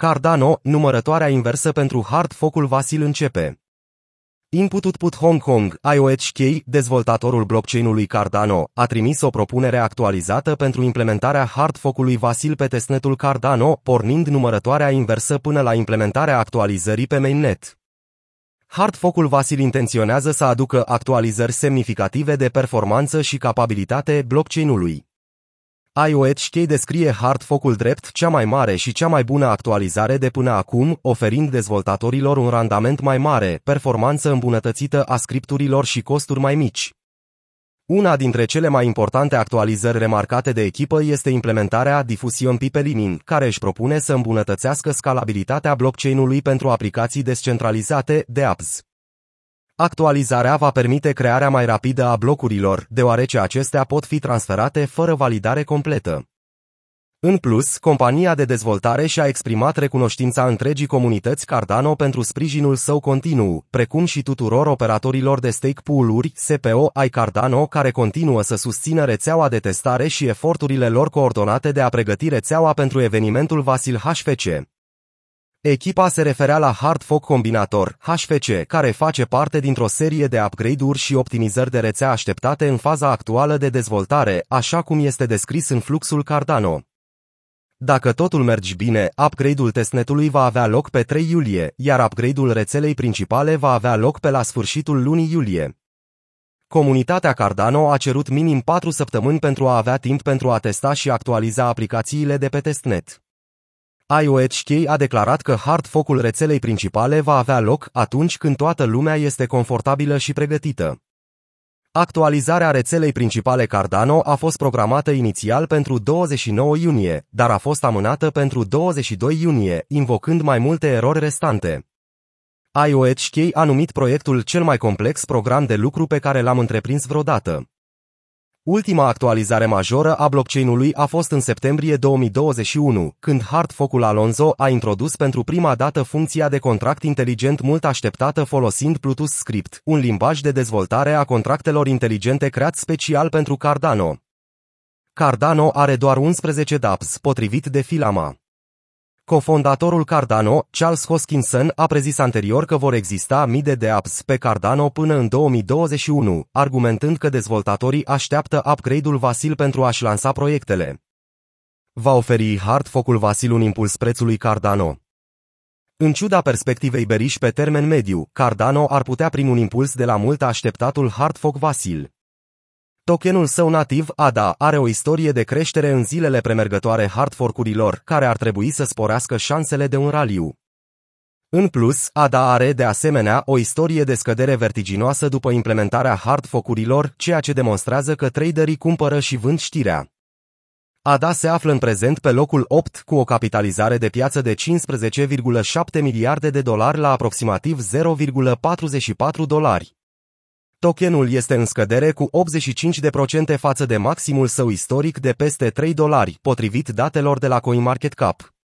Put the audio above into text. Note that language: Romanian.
Cardano, numărătoarea inversă pentru hard focul Vasil începe. Input Hong Kong, IOHK, dezvoltatorul blockchain-ului Cardano, a trimis o propunere actualizată pentru implementarea hard focului Vasil pe testnetul Cardano, pornind numărătoarea inversă până la implementarea actualizării pe mainnet. Hard focul Vasil intenționează să aducă actualizări semnificative de performanță și capabilitate blockchain-ului. IOHK descrie Hardfork-ul drept cea mai mare și cea mai bună actualizare de până acum, oferind dezvoltatorilor un randament mai mare, performanță îmbunătățită a scripturilor și costuri mai mici. Una dintre cele mai importante actualizări remarcate de echipă este implementarea Diffusion Pipelining, care își propune să îmbunătățească scalabilitatea blockchain-ului pentru aplicații descentralizate, de apps. Actualizarea va permite crearea mai rapidă a blocurilor, deoarece acestea pot fi transferate fără validare completă. În plus, compania de dezvoltare și-a exprimat recunoștința întregii comunități Cardano pentru sprijinul său continuu, precum și tuturor operatorilor de stake pool-uri, SPO, ai Cardano, care continuă să susțină rețeaua de testare și eforturile lor coordonate de a pregăti rețeaua pentru evenimentul Vasil HFC. Echipa se referea la Hard Fork Combinator, HFC, care face parte dintr-o serie de upgrade-uri și optimizări de rețea așteptate în faza actuală de dezvoltare, așa cum este descris în fluxul Cardano. Dacă totul merge bine, upgrade-ul testnetului va avea loc pe 3 iulie, iar upgrade-ul rețelei principale va avea loc pe la sfârșitul lunii iulie. Comunitatea Cardano a cerut minim 4 săptămâni pentru a avea timp pentru a testa și actualiza aplicațiile de pe testnet. IOHK a declarat că hard focul rețelei principale va avea loc atunci când toată lumea este confortabilă și pregătită. Actualizarea rețelei principale Cardano a fost programată inițial pentru 29 iunie, dar a fost amânată pentru 22 iunie, invocând mai multe erori restante. IOHK a numit proiectul cel mai complex program de lucru pe care l-am întreprins vreodată. Ultima actualizare majoră a blockchain-ului a fost în septembrie 2021, când Hardfocul Alonso a introdus pentru prima dată funcția de contract inteligent mult așteptată folosind Plutus Script, un limbaj de dezvoltare a contractelor inteligente creat special pentru Cardano. Cardano are doar 11 dApps, potrivit de Filama. Cofondatorul Cardano, Charles Hoskinson, a prezis anterior că vor exista mii de apps pe Cardano până în 2021, argumentând că dezvoltatorii așteaptă upgrade-ul Vasil pentru a-și lansa proiectele. Va oferi Hardfocul Vasil un impuls prețului Cardano. În ciuda perspectivei beriși pe termen mediu, Cardano ar putea primi un impuls de la mult așteptatul Hardfoc Vasil. Tokenul său nativ, ADA, are o istorie de creștere în zilele premergătoare hard fork-urilor, care ar trebui să sporească șansele de un raliu. În plus, ADA are de asemenea o istorie de scădere vertiginoasă după implementarea hard fork-urilor, ceea ce demonstrează că traderii cumpără și vând știrea. ADA se află în prezent pe locul 8 cu o capitalizare de piață de 15,7 miliarde de dolari la aproximativ 0,44 dolari. Tokenul este în scădere cu 85% față de maximul său istoric de peste 3 dolari, potrivit datelor de la CoinMarketCap.